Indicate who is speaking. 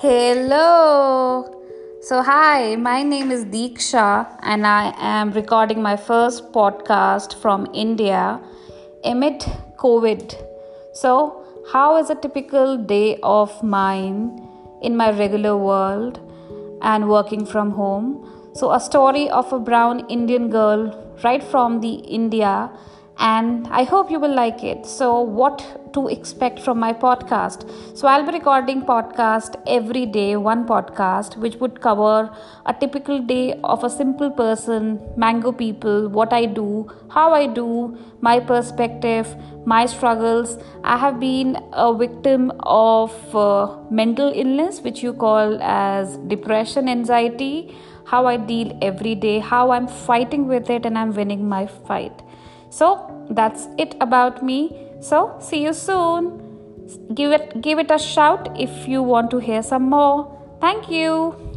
Speaker 1: Hello. So, hi, my name is Deeksha, and I am recording my first podcast from India amid COVID. So, how is a typical day of mine in my regular world and working from home? So, a story of a brown Indian girl right from the India and I hope you will like it. So, what to expect from my podcast? So, I'll be recording podcast every day, one podcast, which would cover a typical day of a simple person, mango people, what I do, how I do, my perspective, my struggles. I have been a victim of uh, mental illness, which you call as depression, anxiety. How I deal every day, how I'm fighting with it, and I'm winning my fight. So that's it about me. So see you soon. Give it give it a shout if you want to hear some more. Thank you.